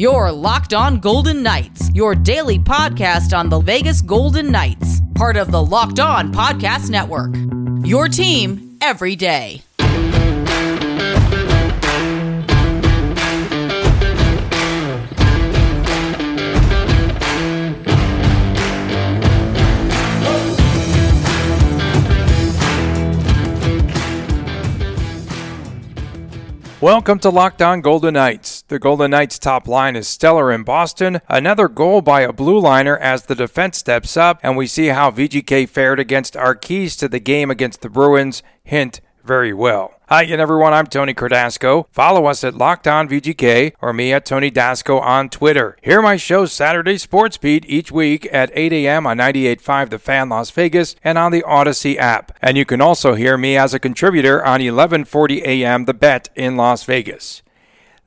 Your Locked On Golden Knights, your daily podcast on the Vegas Golden Knights, part of the Locked On Podcast Network. Your team every day. Welcome to Locked On Golden Knights. The Golden Knights top line is stellar in Boston. Another goal by a blue liner as the defense steps up, and we see how VGK fared against our keys to the game against the Bruins. Hint very well. Hi again, everyone. I'm Tony Cardasco. Follow us at Locked On VGK or me at Tony Dasco on Twitter. Hear my show Saturday Sports Beat each week at 8 a.m. on 98.5 The Fan Las Vegas and on the Audacy app. And you can also hear me as a contributor on 11:40 a.m. The Bet in Las Vegas.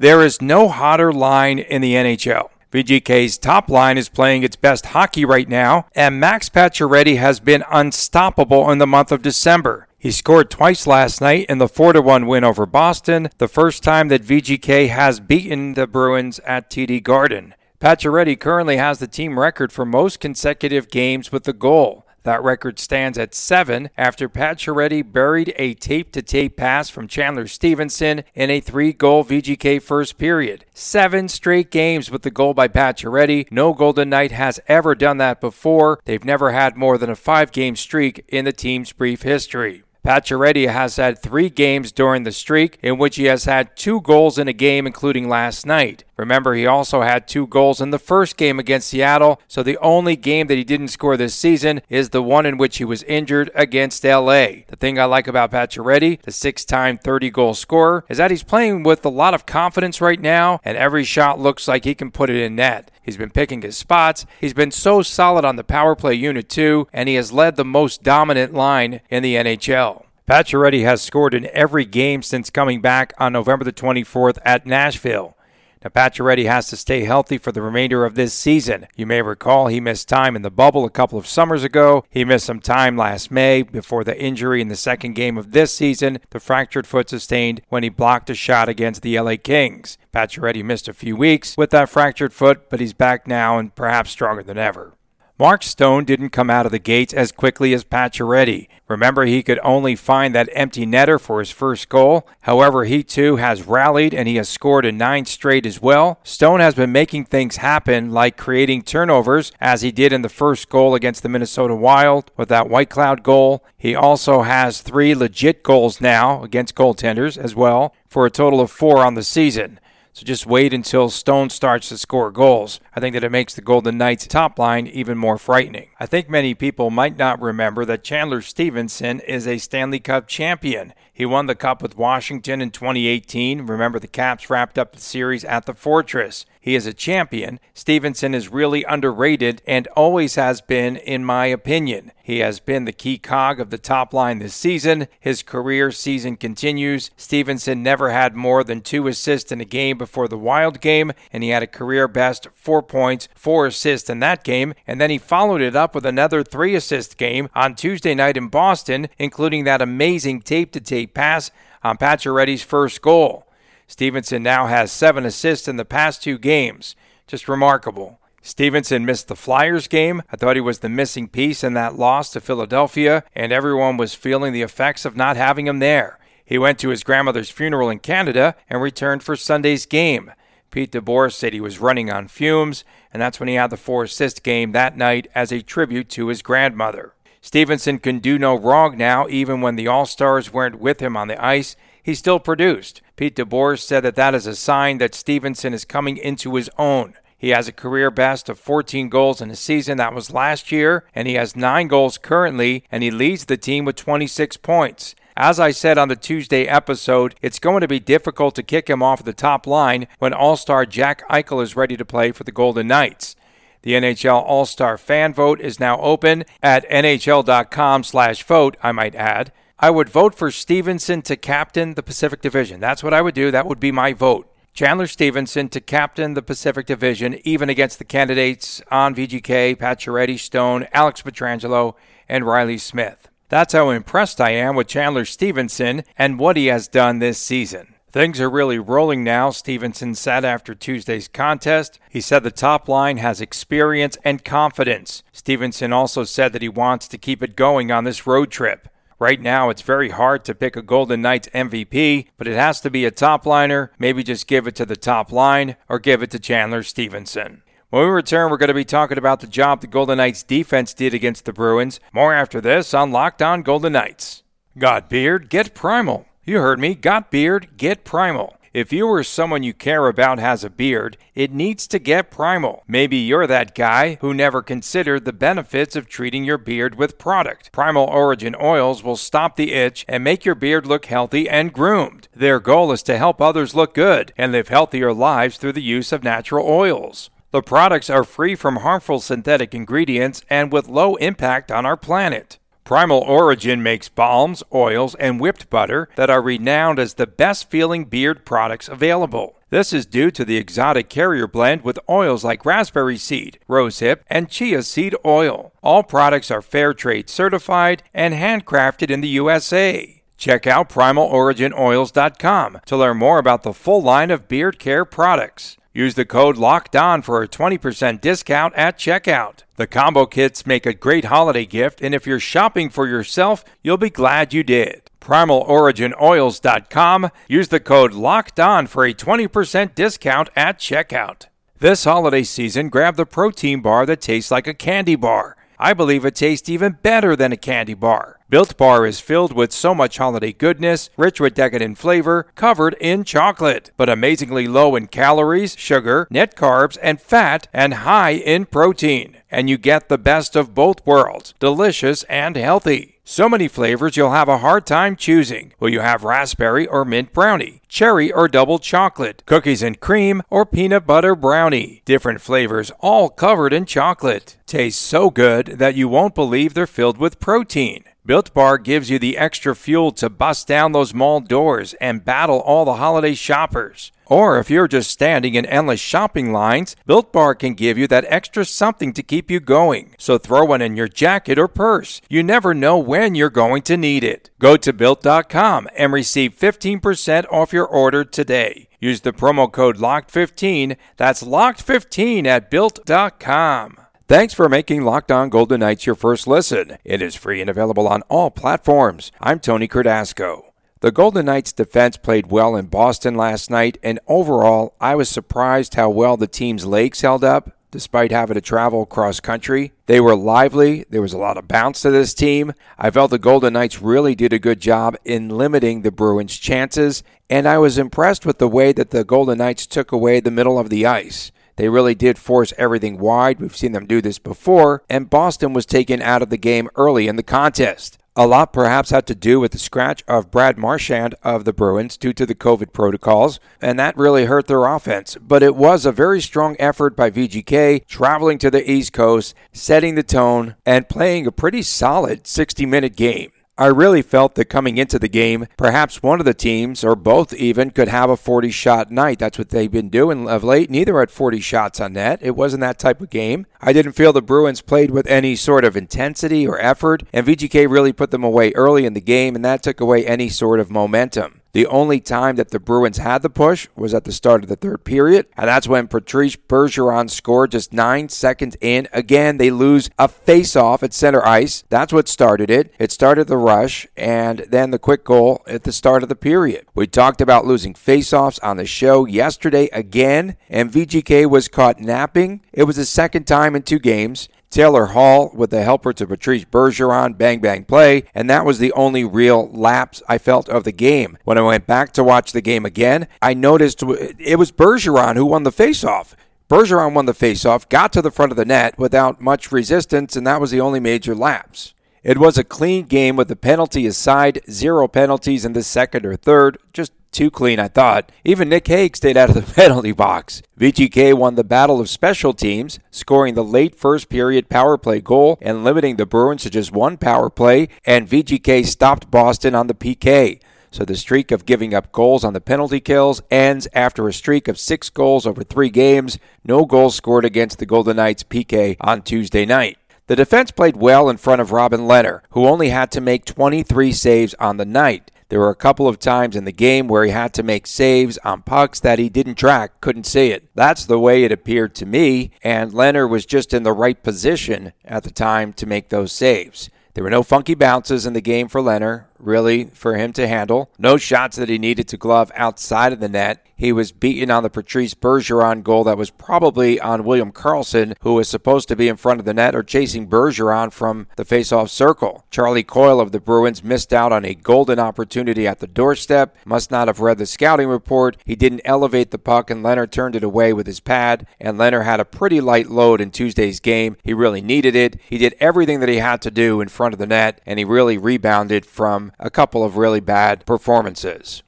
There is no hotter line in the NHL. VGK's top line is playing its best hockey right now, and Max Pacioretty has been unstoppable in the month of December. He scored twice last night in the 4 1 win over Boston, the first time that VGK has beaten the Bruins at TD Garden. Pacioretty currently has the team record for most consecutive games with the goal. That record stands at seven after Pat Pacioretty buried a tape-to-tape pass from Chandler Stephenson in a three-goal VGK first period. Seven straight games with the goal by Pat Pacioretty. No Golden Knight has ever done that before. They've never had more than a five-game streak in the team's brief history. Pacioretty has had three games during the streak in which he has had two goals in a game, including last night. Remember, he also had two goals in the first game against Seattle, so the only game that he didn't score this season is the one in which he was injured against LA. The thing I like about Pacioretty, the six time 30 goal scorer, is that he's playing with a lot of confidence right now, and every shot looks like he can put it in net. He's been picking his spots. He's been so solid on the power play unit, too, and he has led the most dominant line in the NHL. Pacioretty has scored in every game since coming back on November the 24th at Nashville. Now, Pacioretty has to stay healthy for the remainder of this season. You may recall he missed time in the bubble a couple of summers ago. He missed some time last May before the injury in the second game of this season, the fractured foot sustained when he blocked a shot against the LA Kings. Pacioretty missed a few weeks with that fractured foot, but he's back now and perhaps stronger than ever. Mark Stone didn't come out of the gates as quickly as Pacioretty. Remember, he could only find that empty netter for his first goal. However, he too has rallied and he has scored a nine straight as well. Stone has been making things happen, like creating turnovers, as he did in the first goal against the Minnesota Wild with that White Cloud goal. He also has three legit goals now against goaltenders as well, for a total of four on the season. So just wait until Stone starts to score goals. I think that it makes the Golden Knights top line even more frightening. I think many people might not remember that Chandler Stephenson is a Stanley Cup champion. He won the Cup with Washington in 2018. Remember, the Caps wrapped up the series at the Fortress. He is a champion. Stephenson is really underrated and always has been, in my opinion. He has been the key cog of the top line this season. His career season continues. Stephenson never had more than two assists in a game before the Wild game, and he had a career best four points, four assists in that game, and then he followed it up with another three assist game on Tuesday night in Boston, including that amazing tape to tape pass on Pacioretty's first goal. Stephenson now has seven assists in the past two games. Just remarkable. Stephenson missed the Flyers game. I thought he was the missing piece in that loss to Philadelphia, and everyone was feeling the effects of not having him there. He went to his grandmother's funeral in Canada and returned for Sunday's game. Pete DeBoer said he was running on fumes, and that's when he had the four assist game that night as a tribute to his grandmother. Stephenson can do no wrong now, even when the All Stars weren't with him on the ice he still produced. Pete DeBoer said that that is a sign that Stephenson is coming into his own. He has a career best of 14 goals in a season. That was last year, and he has nine goals currently, and he leads the team with 26 points. As I said on the Tuesday episode, it's going to be difficult to kick him off the top line when All Star Jack Eichel is ready to play for the Golden Knights. The NHL All-Star fan vote is now open at nhl.com/slash vote. I might add. I would vote for Stephenson to captain the Pacific Division. That's what I would do. That would be my vote. Chandler Stephenson to captain the Pacific Division, even against the candidates on VGK, Pacioretty, Stone, Alex Pietrangelo, and Reilly Smith. That's how impressed I am with Chandler Stephenson and what he has done this season. Things are really rolling now, Stephenson said after Tuesday's contest. He said the top line has experience and confidence. Stephenson also said that he wants to keep it going on this road trip. Right now, it's very hard to pick a Golden Knights MVP, but it has to be a top liner. Maybe just give it to the top line or give it to Chandler Stephenson. When we return, we're going to be talking about the job the Golden Knights defense did against the Bruins. More after this on Locked On Golden Knights. Got beard? Get primal. You heard me. Got beard? Get primal. If you or someone you care about has a beard, it needs to get primal. Maybe you're that guy who never considered the benefits of treating your beard with product. Primal Origin oils will stop the itch and make your beard look healthy and groomed. Their goal is to help others look good and live healthier lives through the use of natural oils. The products are free from harmful synthetic ingredients and with low impact on our planet. Primal Origin makes balms, oils, and whipped butter that are renowned as the best feeling beard products available. This is due to the exotic carrier blend with oils like raspberry seed, rosehip, and chia seed oil. All products are fair trade certified and handcrafted in the USA. Check out primaloriginoils.com to learn more about the full line of beard care products. Use the code LOCKED ON for a 20% discount at checkout. The combo kits make a great holiday gift, and if you're shopping for yourself, you'll be glad you did. PrimalOriginOils.com. Use the code LOCKED ON for a 20% discount at checkout. This holiday season, grab the protein bar that tastes like a candy bar. I believe it tastes even better than a candy bar. Built Bar is filled with so much holiday goodness, rich with decadent flavor, covered in chocolate, but amazingly low in calories, sugar, net carbs, and fat, and high in protein. And you get the best of both worlds delicious and healthy. So many flavors you'll have a hard time choosing. Will you have raspberry or mint brownie, cherry or double chocolate, cookies and cream or peanut butter brownie? Different flavors, all covered in chocolate. Taste so good that you won't believe they're filled with protein. Built Bar gives you the extra fuel to bust down those mall doors and battle all the holiday shoppers. Or if you're just standing in endless shopping lines, Built Bar can give you that extra something to keep you going. So throw one in your jacket or purse. You never know when you're going to need it. Go to Built.com and receive 15% off your order today. Use the promo code LOCKED15. That's LOCKED15 at Built.com. Thanks for making Locked On Golden Knights your first listen. It is free and available on all platforms. I'm Tony Cardasco. The Golden Knights defense played well in Boston last night, and overall, I was surprised how well the team's legs held up despite having to travel cross country. They were lively. There was a lot of bounce to this team. I felt the Golden Knights really did a good job in limiting the Bruins' chances, and I was impressed with the way that the Golden Knights took away the middle of the ice. They really did force everything wide. We've seen them do this before, and Boston was taken out of the game early in the contest. A lot perhaps had to do with the scratch of Brad Marchand of the Bruins due to the COVID protocols, and that really hurt their offense. But it was a very strong effort by VGK traveling to the East Coast, setting the tone, and playing a pretty solid 60 minute game. I really felt that coming into the game, perhaps one of the teams, or both even, could have a 40 shot night. That's what they've been doing of late. Neither had 40 shots on net. It wasn't that type of game. I didn't feel the Bruins played with any sort of intensity or effort, and VGK really put them away early in the game, and that took away any sort of momentum. The only time that the Bruins had the push was at the start of the third period, and that's when Patrice Bergeron scored just nine seconds in. Again, they lose a face-off at center ice. That's what started it. It started the rush, and then the quick goal at the start of the period. We talked about losing face-offs on the show yesterday again, and VGK was caught napping. It was the second time in two games. Taylor Hall with the helper to Patrice Bergeron, bang bang play, and that was the only real lapse I felt of the game. When I went back to watch the game again, I noticed it was Bergeron who won the faceoff. Bergeron won the faceoff, got to the front of the net without much resistance, and that was the only major lapse. It was a clean game with the penalty aside, zero penalties in the second or third, just too clean, I thought. Even Nick Hague stayed out of the penalty box. VGK won the battle of special teams, scoring the late first period power play goal and limiting the Bruins to just one power play, and VGK stopped Boston on the PK. So the streak of giving up goals on the penalty kills ends after a streak of six goals over three games. No goals scored against the Golden Knights PK on Tuesday night. The defense played well in front of Robin Lehner, who only had to make 23 saves on the night. There were a couple of times in the game where he had to make saves on pucks that he didn't track, couldn't see it. That's the way it appeared to me, and Lehner was just in the right position at the time to make those saves. There were no funky bounces in the game for Lehner, really, for him to handle. No shots that he needed to glove outside of the net. He was beaten on the Patrice Bergeron goal that was probably on William Karlsson, who was supposed to be in front of the net or chasing Bergeron from the faceoff circle. Charlie Coyle of the Bruins missed out on a golden opportunity at the doorstep. Must not have read the scouting report. He didn't elevate the puck, and Lehner turned it away with his pad. And Lehner had a pretty light load in Tuesday's game. He really needed it. He did everything that he had to do in front of the net, and he really rebounded from a couple of really bad performances.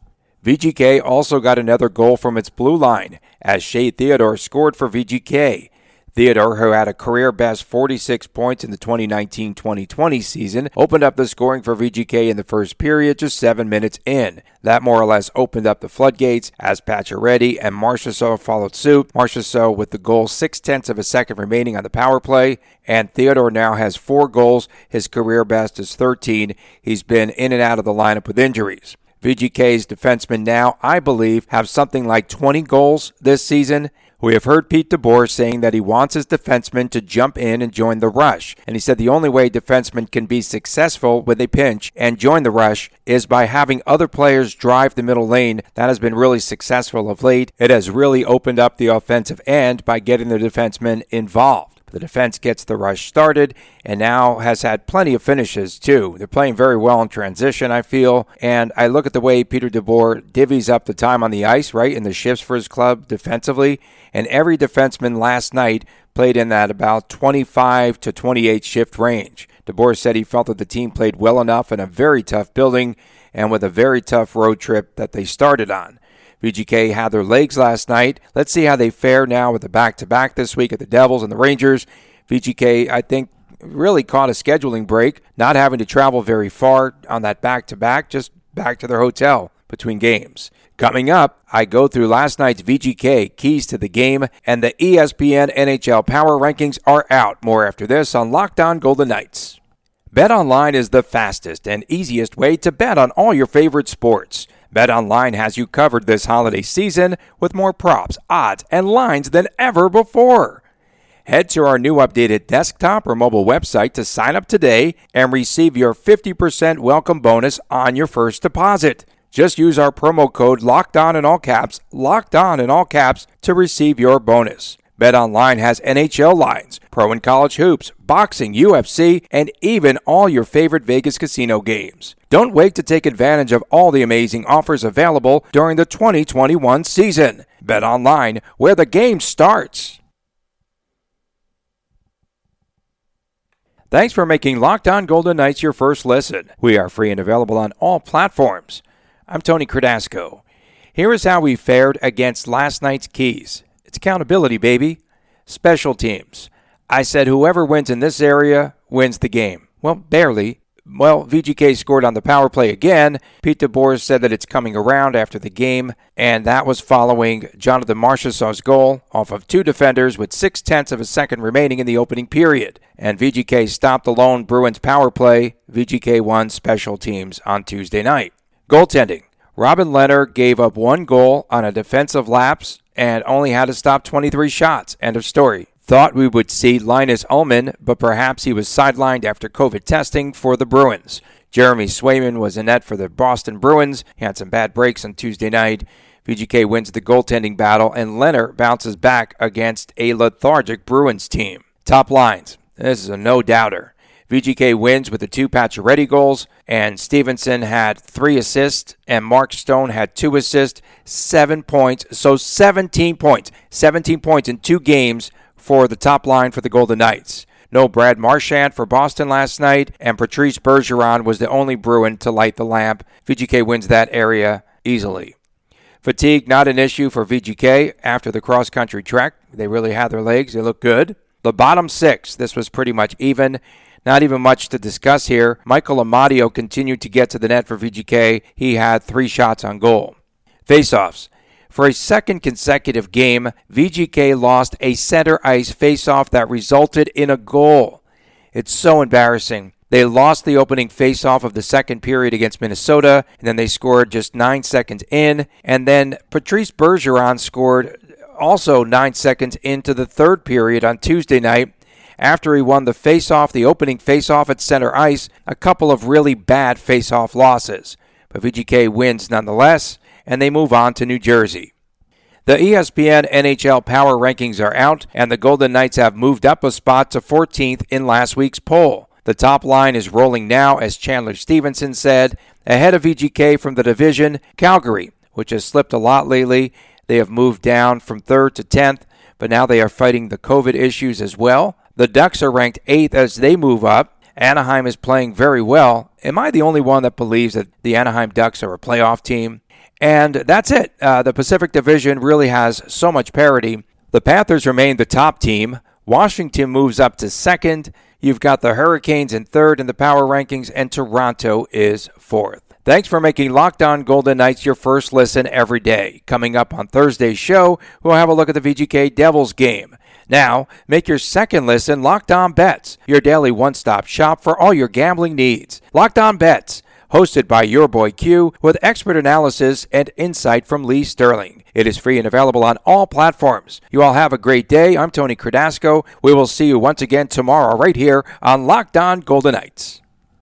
VGK also got another goal from its blue line as Shea Theodore scored for VGK. Theodore, who had a career best 46 points in the 2019 2020 season, opened up the scoring for VGK in the first period just seven minutes in. That more or less opened up the floodgates as Pacioretty and Marchessault followed suit. Marchessault with the goal six tenths of a second remaining on the power play, and Theodore now has four goals. His career best is 13. He's been in and out of the lineup with injuries. VGK's defensemen now, I believe, have something like 20 goals this season. We have heard Pete DeBoer saying that he wants his defensemen to jump in and join the rush. And he said the only way defensemen can be successful with a pinch and join the rush is by having other players drive the middle lane. That has been really successful of late. It has really opened up the offensive end by getting the defensemen involved. The defense gets the rush started and now has had plenty of finishes, too. They're playing very well in transition, I feel. And I look at the way Peter DeBoer divvies up the time on the ice, right, in the shifts for his club defensively. And every defenseman last night played in that about 25 to 28 shift range. DeBoer said he felt that the team played well enough in a very tough building and with a very tough road trip that they started on. VGK had their legs last night. Let's see how they fare now with the back to back this week at the Devils and the Rangers. VGK, I think, really caught a scheduling break, not having to travel very far on that back to back, just back to their hotel between games. Coming up, I go through last night's VGK keys to the game, and the ESPN NHL Power Rankings are out. More after this on Locked On Golden Knights. BetOnline is the fastest and easiest way to bet on all your favorite sports. BetOnline has you covered this holiday season with more props, odds, and lines than ever before. Head to our new updated desktop or mobile website to sign up today and receive your 50% welcome bonus on your first deposit. Just use our promo code locked on in all caps, locked on in all caps to receive your bonus. BetOnline has NHL lines, pro and college hoops, boxing, UFC, and even all your favorite Vegas casino games. Don't wait to take advantage of all the amazing offers available during the 2021 season. BetOnline, where the game starts. Thanks for making Locked On Golden Knights your first listen. We are free and available on all platforms. I'm Tony Cardasco. Here is how we fared against last night's keys. It's accountability, baby. Special teams. I said whoever wins in this area wins the game. Well, barely. Well, VGK scored on the power play again. Pete DeBoer said that it's coming around after the game, and that was following Jonathan Marchessault's goal off of two defenders with six tenths of a second remaining in the opening period. And VGK stopped the lone Bruins power play. VGK won special teams on Tuesday night. Goaltending. Robin Lehner gave up one goal on a defensive lapse and only had to stop 23 shots. End of story. Thought we would see Linus Ullmark, but perhaps he was sidelined after COVID testing for the Bruins. Jeremy Swayman was in net for the Boston Bruins. He had some bad breaks on Tuesday night. VGK wins the goaltending battle, and Lehner bounces back against a lethargic Bruins team. Top lines. This is a no doubter. VGK wins with the two Pacioretty goals, and Stephenson had three assists, and Mark Stone had two assists, seven points. So 17 points. 17 points in two games for the top line for the Golden Knights. No Brad Marchand for Boston last night, and Patrice Bergeron was the only Bruin to light the lamp. VGK wins that area easily. Fatigue not an issue for VGK after the cross country trek. They really had their legs. They look good. The bottom six, this was pretty much even. Not even much to discuss here. Michael Amadio continued to get to the net for VGK. He had three shots on goal. Faceoffs. For a second consecutive game, VGK lost a center ice faceoff that resulted in a goal. It's so embarrassing. They lost the opening faceoff of the second period against Minnesota, and then they scored just nine seconds in. And then Patrice Bergeron scored also nine seconds into the third period on Tuesday night after he won the faceoff, the opening faceoff at center ice, a couple of really bad faceoff losses. But VGK wins nonetheless, and they move on to New Jersey. The ESPN NHL Power Rankings are out, and the Golden Knights have moved up a spot to 14th in last week's poll. The top line is rolling now, as Chandler Stephenson said, ahead of VGK from the division, Calgary, which has slipped a lot lately. They have moved down from third to 10th, but now they are fighting the COVID issues as well. The Ducks are ranked eighth as they move up. Anaheim is playing very well. Am I the only one that believes that the Anaheim Ducks are a playoff team? And that's it. Uh, the Pacific Division really has so much parity. The Panthers remain the top team. Washington moves up to second. You've got the Hurricanes in third in the power rankings, and Toronto is fourth. Thanks for making Locked On Golden Knights your first listen every day. Coming up on Thursday's show, we'll have a look at the VGK Devils game. Now, make your second listen Locked On Bets, your daily one stop shop for all your gambling needs. Locked On Bets hosted by your boy Q with expert analysis and insight from Lee Sterling. It is free and available on all platforms. You all have a great day. I'm Tony Cardasco. We will see you once again tomorrow right here on Locked On Golden Knights.